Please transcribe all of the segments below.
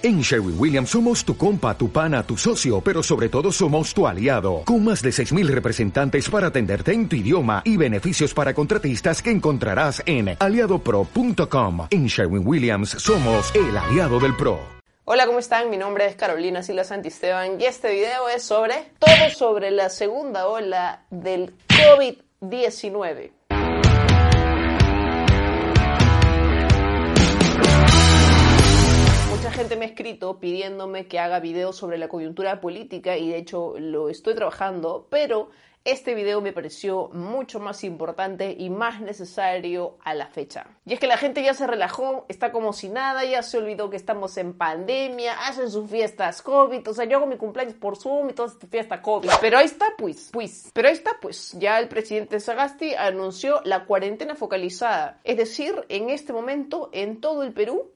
En Sherwin Williams somos tu compa, tu pana, tu socio, pero sobre todo somos tu aliado, con más de 6.000 representantes para atenderte en tu idioma y beneficios para contratistas que encontrarás en aliadopro.com. En Sherwin Williams somos el aliado del PRO. Hola, ¿cómo están? Mi nombre es Carolina Sila Santisteban y este video es sobre todo sobre la segunda ola del COVID-19. Gente me ha escrito pidiéndome que haga videos sobre la coyuntura política y de hecho lo estoy trabajando, pero este video me pareció mucho más importante y más necesario a la fecha. Y es que la gente ya se relajó, está como si nada, ya se olvidó que estamos en pandemia, hacen sus fiestas COVID, o sea, yo hago mi cumpleaños por Zoom y toda esta fiesta COVID. Pero ahí está pues, pues, pero ahí está pues, ya el presidente Sagasti anunció la cuarentena focalizada, es decir, en este momento en todo el Perú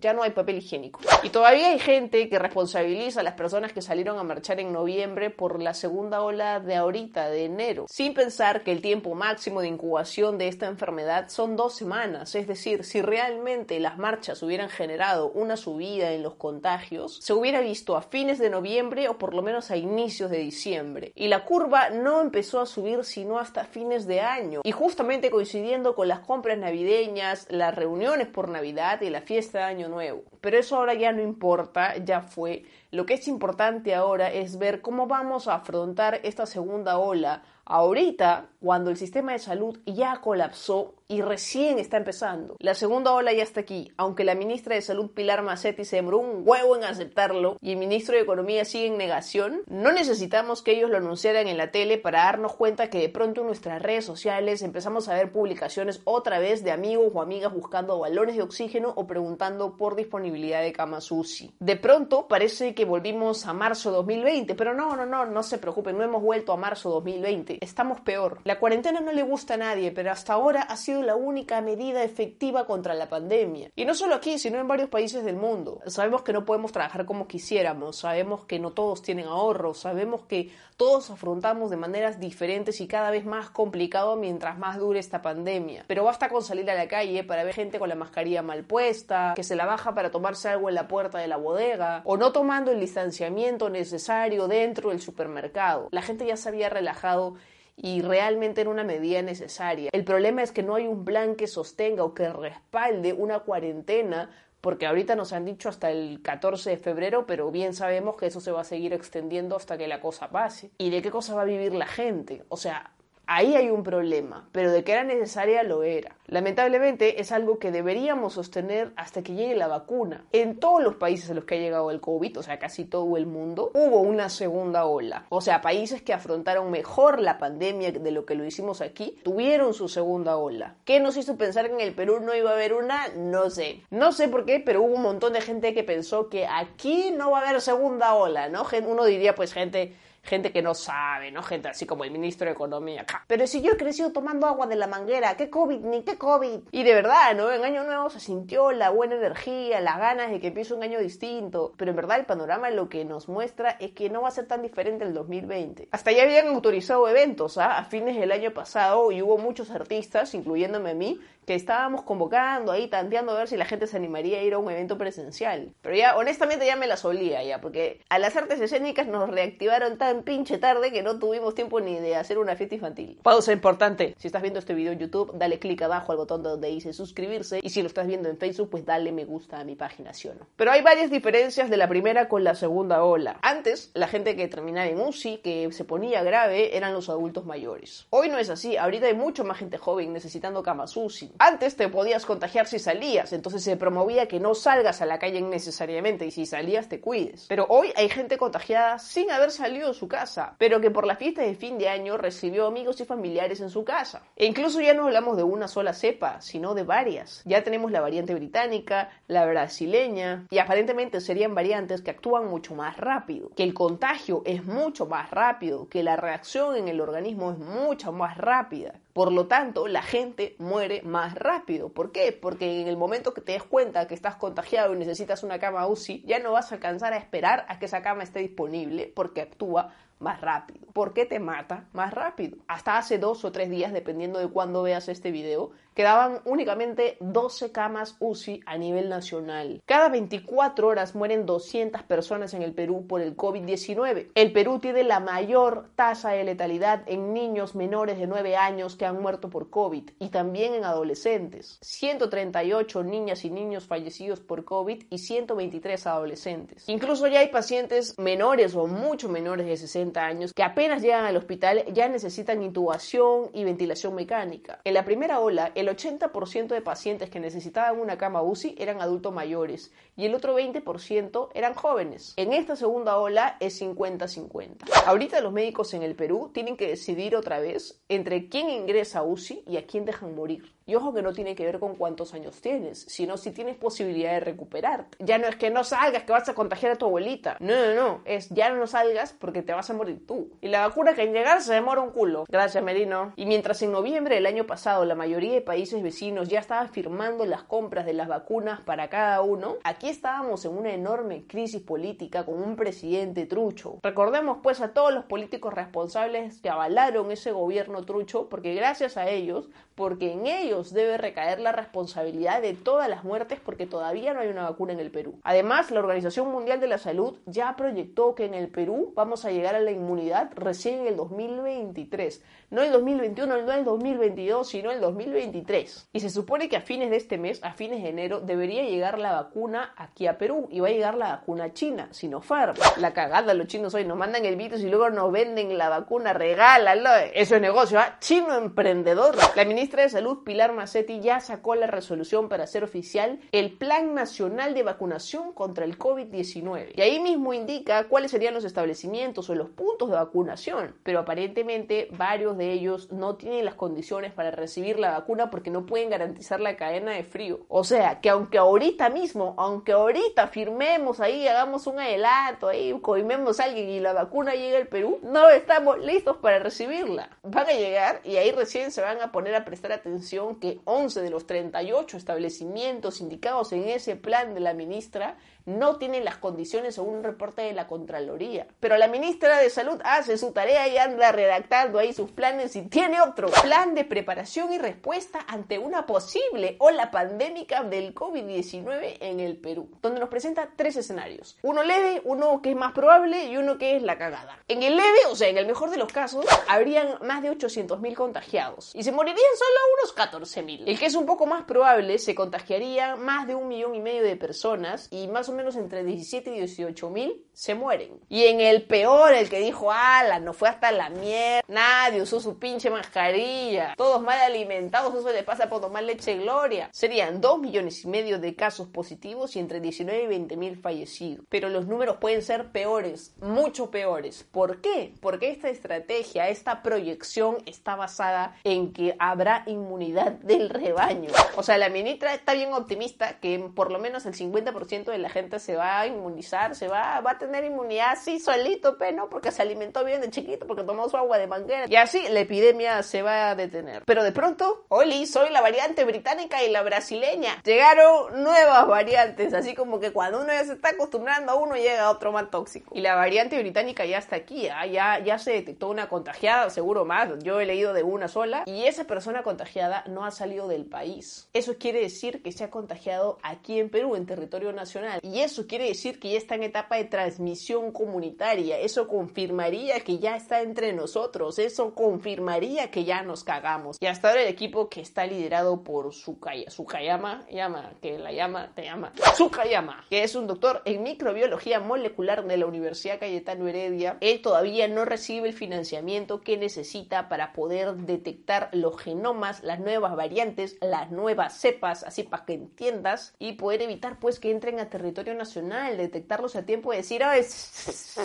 ya no hay papel higiénico. Y todavía hay gente que responsabiliza a las personas que salieron a marchar en noviembre por la segunda ola de ahorita, de enero, sin pensar que el tiempo máximo de incubación de esta enfermedad son dos semanas. Es decir, si realmente las marchas hubieran generado una subida en los contagios, se hubiera visto a fines de noviembre o por lo menos a inicios de diciembre. Y la curva no empezó a subir sino hasta fines de año. Y justamente coincidiendo con las compras navideñas, las reuniones por Navidad y la fiesta de Año Nuevo. Pero eso ahora ya no importa, ya fue. Lo que es importante ahora es ver cómo vamos a afrontar esta segunda ola ahorita, cuando el sistema de salud ya colapsó y recién está empezando. La segunda ola ya está aquí, aunque la ministra de Salud Pilar Macetti se demoró un huevo en aceptarlo y el ministro de Economía sigue en negación, no necesitamos que ellos lo anunciaran en la tele para darnos cuenta que de pronto en nuestras redes sociales empezamos a ver publicaciones otra vez de amigos o amigas buscando balones de oxígeno o preguntando por disponibilidad de camas UCI. De pronto parece que volvimos a marzo 2020, pero no, no, no, no se preocupen, no hemos vuelto a marzo 2020, estamos peor. La cuarentena no le gusta a nadie, pero hasta ahora ha sido la única medida efectiva contra la pandemia. Y no solo aquí, sino en varios países del mundo. Sabemos que no podemos trabajar como quisiéramos, sabemos que no todos tienen ahorros, sabemos que todos afrontamos de maneras diferentes y cada vez más complicado mientras más dure esta pandemia. Pero basta con salir a la calle para ver gente con la mascarilla mal puesta, que se la baja para tomarse algo en la puerta de la bodega, o no tomando el distanciamiento necesario dentro del supermercado. La gente ya se había relajado y realmente era una medida necesaria. El problema es que no hay un plan que sostenga o que respalde una cuarentena porque ahorita nos han dicho hasta el 14 de febrero, pero bien sabemos que eso se va a seguir extendiendo hasta que la cosa pase. ¿Y de qué cosa va a vivir la gente? O sea, Ahí hay un problema, pero de que era necesaria lo era. Lamentablemente es algo que deberíamos sostener hasta que llegue la vacuna. En todos los países en los que ha llegado el COVID, o sea, casi todo el mundo, hubo una segunda ola. O sea, países que afrontaron mejor la pandemia de lo que lo hicimos aquí, tuvieron su segunda ola. ¿Qué nos hizo pensar que en el Perú no iba a haber una? No sé. No sé por qué, pero hubo un montón de gente que pensó que aquí no va a haber segunda ola, ¿no? Uno diría, pues gente gente que no sabe, ¿no? Gente así como el ministro de Economía. Pero si yo he crecido tomando agua de la manguera, ¿qué COVID? Ni qué COVID. Y de verdad, ¿no? En Año Nuevo se sintió la buena energía, las ganas de que empiece un año distinto. Pero en verdad el panorama lo que nos muestra es que no va a ser tan diferente el 2020. Hasta ya habían autorizado eventos, ¿ah? A fines del año pasado y hubo muchos artistas, incluyéndome a mí, que estábamos convocando ahí, tanteando a ver si la gente se animaría a ir a un evento presencial. Pero ya, honestamente, ya me la solía ya, porque a las artes escénicas nos reactivaron tan pinche tarde que no tuvimos tiempo ni de hacer una fiesta infantil. Pausa importante. Si estás viendo este video en YouTube, dale clic abajo al botón donde dice suscribirse. Y si lo estás viendo en Facebook, pues dale me gusta a mi página, ¿sí o no? Pero hay varias diferencias de la primera con la segunda ola. Antes, la gente que terminaba en UCI, que se ponía grave, eran los adultos mayores. Hoy no es así. Ahorita hay mucho más gente joven necesitando camas UCI. Antes te podías contagiar si salías, entonces se promovía que no salgas a la calle innecesariamente y si salías te cuides. Pero hoy hay gente contagiada sin haber salido de su casa, pero que por la fiesta de fin de año recibió amigos y familiares en su casa. E incluso ya no hablamos de una sola cepa, sino de varias. Ya tenemos la variante británica, la brasileña, y aparentemente serían variantes que actúan mucho más rápido, que el contagio es mucho más rápido, que la reacción en el organismo es mucho más rápida. Por lo tanto, la gente muere más rápido. ¿Por qué? Porque en el momento que te des cuenta que estás contagiado y necesitas una cama UCI, ya no vas a alcanzar a esperar a que esa cama esté disponible porque actúa más rápido. ¿Por qué te mata más rápido? Hasta hace dos o tres días, dependiendo de cuándo veas este video, quedaban únicamente 12 camas UCI a nivel nacional. Cada 24 horas mueren 200 personas en el Perú por el COVID-19. El Perú tiene la mayor tasa de letalidad en niños menores de 9 años que han muerto por COVID y también en adolescentes. 138 niñas y niños fallecidos por COVID y 123 adolescentes. Incluso ya hay pacientes menores o mucho menores de 60 años que apenas llegan al hospital ya necesitan intubación y ventilación mecánica. En la primera ola, el 80% de pacientes que necesitaban una cama UCI eran adultos mayores y el otro 20% eran jóvenes. En esta segunda ola es 50-50. Ahorita los médicos en el Perú tienen que decidir otra vez entre quién ingresa a UCI y a quién dejan morir. Y ojo que no tiene que ver con cuántos años tienes, sino si tienes posibilidad de recuperarte. Ya no es que no salgas, que vas a contagiar a tu abuelita. No, no, no. Es ya no salgas porque te vas a morir tú. Y la vacuna que en llegar se demora un culo. Gracias, Merino. Y mientras en noviembre del año pasado la mayoría de países vecinos ya estaban firmando las compras de las vacunas para cada uno, aquí estábamos en una enorme crisis política con un presidente trucho. Recordemos pues a todos los políticos responsables que avalaron ese gobierno trucho porque gracias a ellos, porque en ellos debe recaer la responsabilidad de todas las muertes porque todavía no hay una vacuna en el Perú. Además, la Organización Mundial de la Salud ya proyectó que en el Perú vamos a llegar a la inmunidad recién en el 2023. No el 2021, no el 2022, sino el 2023. Y se supone que a fines de este mes, a fines de enero, debería llegar la vacuna aquí a Perú y va a llegar la vacuna china, Sinopharm. La cagada los chinos hoy nos mandan el virus y luego nos venden la vacuna, regálalo. Eso es negocio, ¿ah? Chino emprendedor. La ministra de Salud, Pilar Macetti ya sacó la resolución para hacer oficial el Plan Nacional de Vacunación contra el COVID-19. Y ahí mismo indica cuáles serían los establecimientos o los puntos de vacunación, pero aparentemente varios de ellos no tienen las condiciones para recibir la vacuna porque no pueden garantizar la cadena de frío. O sea, que aunque ahorita mismo, aunque ahorita firmemos ahí, hagamos un adelanto, ahí coimemos a alguien y la vacuna llega al Perú, no estamos listos para recibirla. Van a llegar y ahí recién se van a poner a prestar atención que 11 de los 38 establecimientos indicados en ese plan de la ministra no tienen las condiciones según un reporte de la Contraloría. Pero la ministra de Salud hace su tarea y anda redactando ahí sus planes y tiene otro plan de preparación y respuesta ante una posible ola pandémica del COVID-19 en el Perú, donde nos presenta tres escenarios. Uno leve, uno que es más probable y uno que es la cagada. En el leve, o sea, en el mejor de los casos, habrían más de 800.000 contagiados y se morirían solo unos 14.000. El que es un poco más probable, se contagiaría más de un millón y medio de personas y más o menos entre 17 y 18 mil se mueren. Y en el peor, el que dijo, ala, no fue hasta la mierda, nadie usó su pinche mascarilla, todos mal alimentados, eso le pasa por tomar leche gloria. Serían 2 millones y medio de casos positivos y entre 19 y 20 mil fallecidos. Pero los números pueden ser peores, mucho peores. ¿Por qué? Porque esta estrategia, esta proyección está basada en que habrá inmunidad del rebaño. O sea, la ministra está bien optimista que por lo menos el 50% de la gente se va a inmunizar, se va, va a tener inmunidad así solito, pero Porque se alimentó bien de chiquito, porque tomó su agua de manguera. Y así la epidemia se va a detener. Pero de pronto, Oli, soy la variante británica y la brasileña. Llegaron nuevas variantes, así como que cuando uno ya se está acostumbrando a uno, llega otro más tóxico. Y la variante británica ya está aquí, ¿ah? ya, ya se detectó una contagiada, seguro más. Yo he leído de una sola. Y esa persona contagiada no ha salido del país. Eso quiere decir que se ha contagiado aquí en Perú, en territorio nacional. Y eso quiere decir que ya está en etapa de transmisión comunitaria. Eso confirmaría que ya está entre nosotros. Eso confirmaría que ya nos cagamos. Y hasta ahora el equipo que está liderado por Sukaya, Sukayama, llama, que la llama, te llama, Sukayama, que es un doctor en microbiología molecular de la Universidad Cayetano Heredia, él todavía no recibe el financiamiento que necesita para poder detectar los genomas, las nuevas variantes, las nuevas cepas, así para que entiendas, y poder evitar pues que entren a territorio nacional, detectarlos a tiempo y decir, ah, es...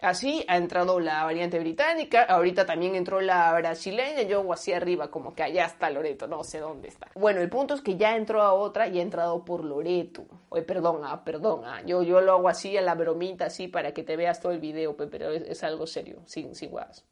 así ha entrado la variante británica, ahorita también entró la brasileña, yo hago así arriba, como que allá está Loreto, no sé dónde está. Bueno, el punto es que ya entró a otra y ha entrado por Loreto. Oye, perdón, ah, perdón, ah, yo, yo lo hago así a la bromita, así para que te veas todo el video, pero es, algo serio, sin, sin guas.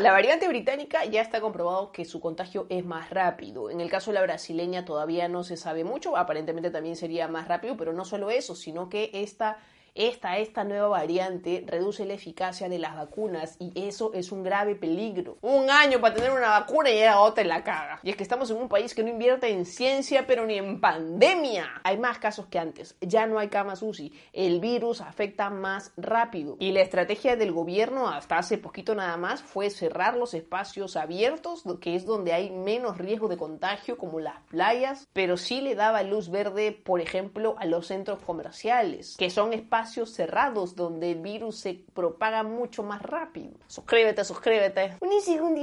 La variante británica ya está comprobado que su contagio es más rápido. En el caso de la brasileña todavía no se sabe mucho, aparentemente también sería más rápido, pero no solo eso, sino que esta esta, esta nueva variante reduce la eficacia de las vacunas y eso es un grave peligro. Un año para tener una vacuna y llega otra en la caga. Y es que estamos en un país que no invierte en ciencia pero ni en pandemia. Hay más casos que antes, ya no hay camas UCI, el virus afecta más rápido. Y la estrategia del gobierno hasta hace poquito nada más fue cerrar los espacios abiertos, que es donde hay menos riesgo de contagio como las playas, pero sí le daba luz verde, por ejemplo, a los centros comerciales, que son espacios cerrados donde el virus se propaga mucho más rápido. Suscríbete, suscríbete. Un segundo,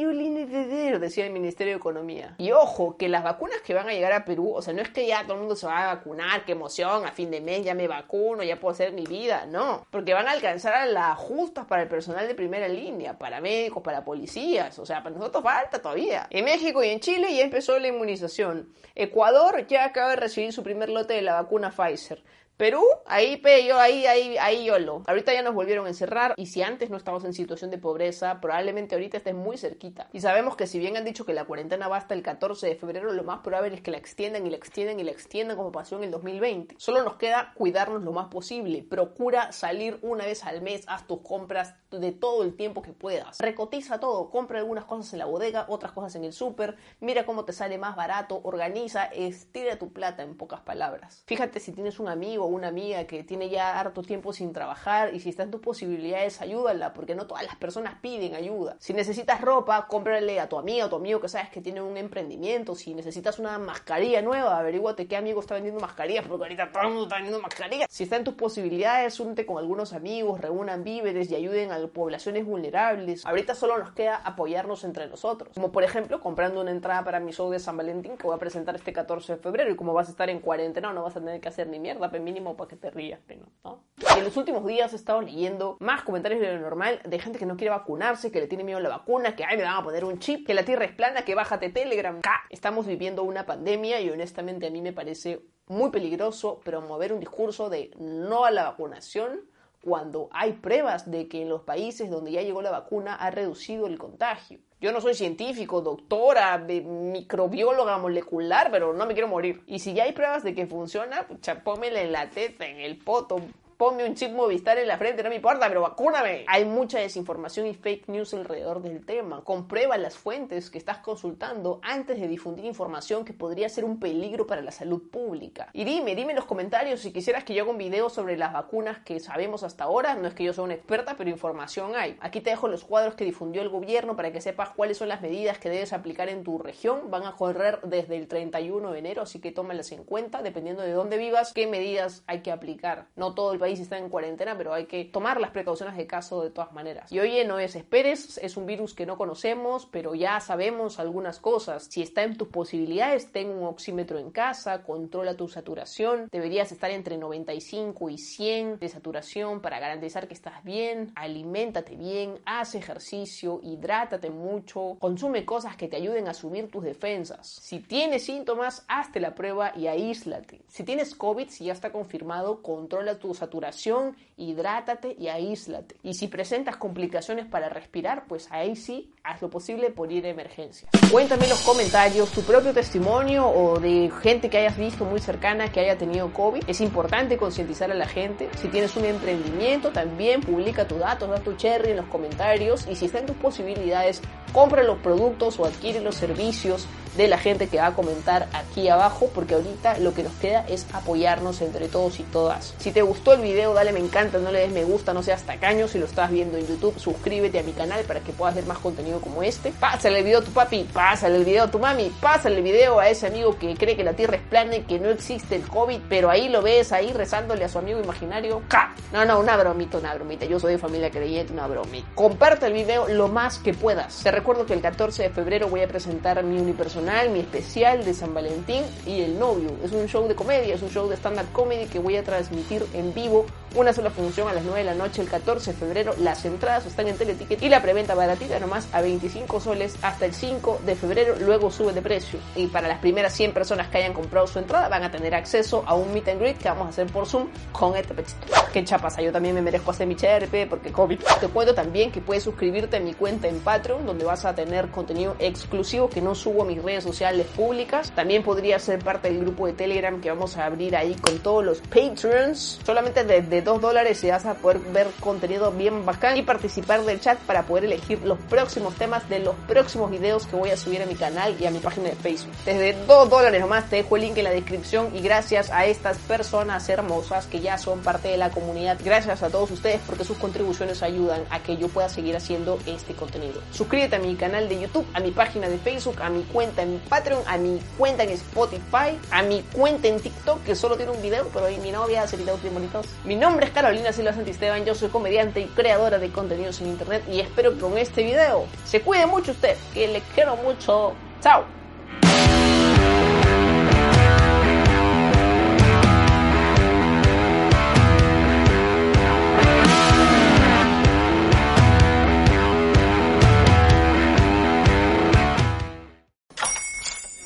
decía el Ministerio de Economía. Y ojo, que las vacunas que van a llegar a Perú, o sea, no es que ya todo el mundo se va a vacunar, qué emoción, a fin de mes ya me vacuno, ya puedo hacer mi vida, no, porque van a alcanzar a las justas para el personal de primera línea, para médicos, para policías, o sea, para nosotros falta todavía. En México y en Chile ya empezó la inmunización. Ecuador ya acaba de recibir su primer lote de la vacuna Pfizer. Perú, ahí yo, ahí, ahí, ahí yo lo. Ahorita ya nos volvieron a encerrar y si antes no estábamos en situación de pobreza, probablemente ahorita estés muy cerquita. Y sabemos que si bien han dicho que la cuarentena va hasta el 14 de febrero, lo más probable es que la extiendan y la extiendan y la extiendan como pasó en el 2020. Solo nos queda cuidarnos lo más posible. Procura salir una vez al mes, haz tus compras de todo el tiempo que puedas. Recotiza todo, compra algunas cosas en la bodega, otras cosas en el súper, mira cómo te sale más barato, organiza, estira tu plata en pocas palabras. Fíjate si tienes un amigo una amiga que tiene ya harto tiempo sin trabajar y si está en tus posibilidades, ayúdala, porque no todas las personas piden ayuda. Si necesitas ropa, cómprale a tu amiga o tu amigo que sabes que tiene un emprendimiento. Si necesitas una mascarilla nueva, averíguate qué amigo está vendiendo mascarillas, porque ahorita todo el mundo está vendiendo mascarillas. Si está en tus posibilidades, únete con algunos amigos, reúnan víveres y ayuden a poblaciones vulnerables. Ahorita solo nos queda apoyarnos entre nosotros. Como por ejemplo, comprando una entrada para mi show de San Valentín que voy a presentar este 14 de febrero y como vas a estar en cuarentena, no vas a tener que hacer ni mierda, para que te rías, ¿no? en los últimos días he estado leyendo más comentarios de lo normal de gente que no quiere vacunarse, que le tiene miedo a la vacuna, que ay me van a poner un chip, que la tierra es plana, que bájate Telegram. Estamos viviendo una pandemia y honestamente a mí me parece muy peligroso promover un discurso de no a la vacunación cuando hay pruebas de que en los países donde ya llegó la vacuna ha reducido el contagio. Yo no soy científico, doctora, microbióloga molecular, pero no me quiero morir. Y si ya hay pruebas de que funciona, pucha, pómela en la teta, en el poto, ponme un chip Movistar en la frente, no me importa, pero vacúname. Hay mucha desinformación y fake news alrededor del tema. Comprueba las fuentes que estás consultando antes de difundir información que podría ser un peligro para la salud pública. Y dime, dime en los comentarios si quisieras que yo haga un video sobre las vacunas que sabemos hasta ahora. No es que yo sea una experta, pero información hay. Aquí te dejo los cuadros que difundió el gobierno para que sepas cuáles son las medidas que debes aplicar en tu región. Van a correr desde el 31 de enero, así que tómalas en cuenta, dependiendo de dónde vivas, qué medidas hay que aplicar. No todo el país país está en cuarentena, pero hay que tomar las precauciones de caso de todas maneras. Y oye, no desesperes, es un virus que no conocemos, pero ya sabemos algunas cosas. Si está en tus posibilidades, ten un oxímetro en casa, controla tu saturación, deberías estar entre 95 y 100 de saturación para garantizar que estás bien, aliméntate bien, haz ejercicio, hidrátate mucho, consume cosas que te ayuden a subir tus defensas. Si tienes síntomas, hazte la prueba y aíslate. Si tienes COVID, si ya está confirmado, controla tu saturación hidrátate y aíslate. Y si presentas complicaciones para respirar, pues ahí sí, haz lo posible por ir a emergencias. Cuéntame en los comentarios tu propio testimonio o de gente que hayas visto muy cercana que haya tenido COVID. Es importante concientizar a la gente. Si tienes un emprendimiento, también publica tus datos, da tu cherry en los comentarios y si está en tus posibilidades, compra los productos o adquiere los servicios de la gente que va a comentar aquí abajo porque ahorita lo que nos queda es apoyarnos entre todos y todas. Si te gustó el video dale me encanta, no le des me gusta, no seas tacaño, si lo estás viendo en YouTube suscríbete a mi canal para que puedas ver más contenido como este. Pásale el video a tu papi, pásale el video a tu mami, pásale el video a ese amigo que cree que la tierra es plana y que no existe el COVID, pero ahí lo ves ahí rezándole a su amigo imaginario. ¡Ca! No, no, una bromita, una bromita. Yo soy de familia creyente, una bromita. Comparte el video lo más que puedas. Te recuerdo que el 14 de febrero voy a presentar mi unipersonal mi especial de San Valentín y El Novio. Es un show de comedia, es un show de stand-up comedy que voy a transmitir en vivo una sola función a las 9 de la noche el 14 de febrero. Las entradas están en Teleticket y la preventa baratita nomás a 25 soles hasta el 5 de febrero. Luego sube de precio. Y para las primeras 100 personas que hayan comprado su entrada van a tener acceso a un meet and greet que vamos a hacer por Zoom con este pechito. Qué chapasa, yo también me merezco hacer mi CHRP porque COVID. Te cuento también que puedes suscribirte a mi cuenta en Patreon donde vas a tener contenido exclusivo que no subo a mis redes sociales públicas. También podría ser parte del grupo de Telegram que vamos a abrir ahí con todos los Patreons. Solamente desde 2 dólares se vas a poder ver contenido bien bacán y participar del chat para poder elegir los próximos temas de los próximos videos que voy a subir a mi canal y a mi página de Facebook. Desde 2 dólares nomás te dejo el link en la descripción y gracias a estas personas hermosas que ya son parte de la comunidad. Gracias a todos ustedes porque sus contribuciones ayudan a que yo pueda seguir haciendo este contenido. Suscríbete a mi canal de YouTube, a mi página de Facebook, a mi cuenta en Patreon, a mi cuenta en Spotify, a mi cuenta en TikTok que solo tiene un video, pero ahí mi novia hace videos bien bonitos. Mi nombre es Carolina Silva Santisteban, yo soy comediante y creadora de contenidos en internet y espero que con este video se cuide mucho usted, que le quiero mucho. Chao.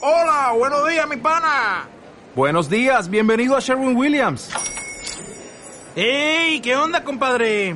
Hola, buenos días, mi pana. Buenos días, bienvenido a Sherwin Williams. ¡Ey! ¿Qué onda, compadre?